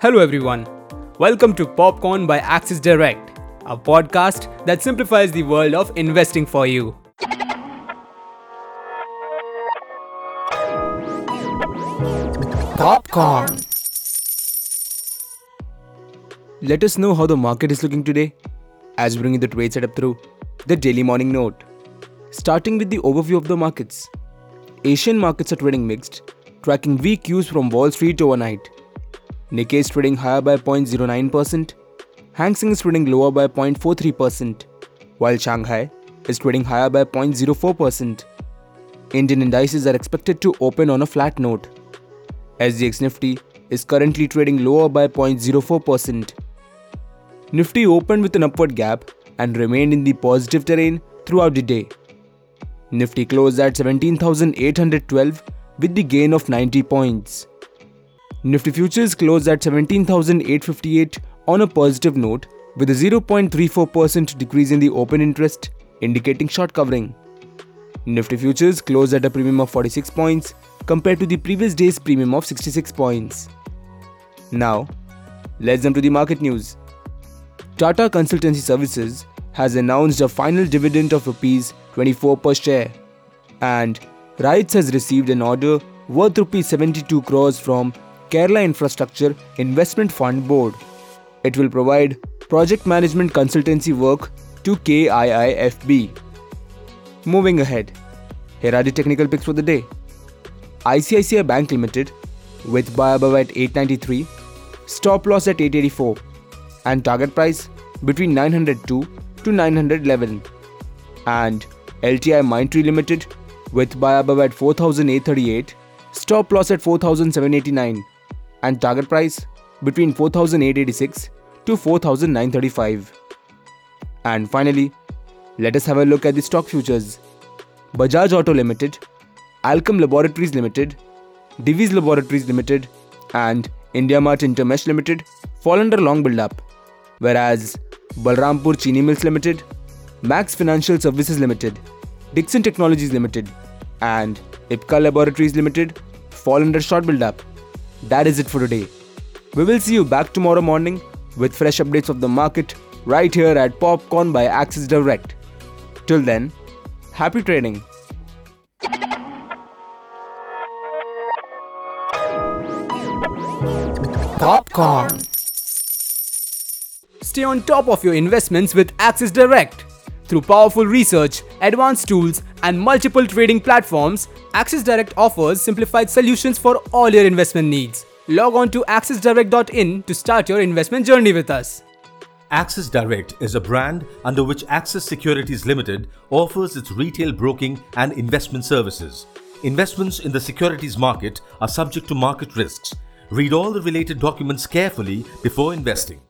Hello, everyone. Welcome to Popcorn by Axis Direct, a podcast that simplifies the world of investing for you. Popcorn. Let us know how the market is looking today as we bring you the trade setup through the daily morning note. Starting with the overview of the markets. Asian markets are trading mixed, tracking weak cues from Wall Street overnight. Nikkei is trading higher by 0.09%, Hang Seng is trading lower by 0.43%, while Shanghai is trading higher by 0.04%. Indian indices are expected to open on a flat note. SGX Nifty is currently trading lower by 0.04%. Nifty opened with an upward gap and remained in the positive terrain throughout the day. Nifty closed at 17,812 with the gain of 90 points. Nifty futures closed at 17,858 on a positive note with a 0.34% decrease in the open interest indicating short covering. Nifty futures closed at a premium of 46 points compared to the previous day's premium of 66 points. Now, let's jump to the market news. Tata Consultancy Services has announced a final dividend of rupees 24 per share and RITES has received an order worth rupees 72 crores from Kerala Infrastructure Investment Fund Board. It will provide project management consultancy work to KIIFB. Moving ahead, here are the technical picks for the day. ICICI Bank Limited with buy above at 893, stop loss at 884, and target price between 902 to 911. And LTI Mindtree Limited with buy above at 4838, stop loss at 4789, and target price between 4886 to 4935. And finally, let us have a look at the stock futures. Bajaj Auto Limited, Alkem Laboratories Limited, Divi's Laboratories Limited, and IndiaMart Intermesh Limited fall under long build up, whereas Balrampur Chini Mills Limited, Max Financial Services Limited, Dixon Technologies Limited, and Ipca Laboratories Limited fall under short build up. That is it for today. We will see you back tomorrow morning with fresh updates of the market right here at Popcorn by Axis Direct. Till then, happy trading. Popcorn. Stay on top of your investments with Axis Direct. Through powerful research, advanced tools, and multiple trading platforms, Axis Direct offers simplified solutions for all your investment needs. Log on to axisdirect.in to start your investment journey with us. Axis Direct is a brand under which Axis Securities Limited offers its retail broking and investment services. Investments in the securities market are subject to market risks. Read all the related documents carefully before investing.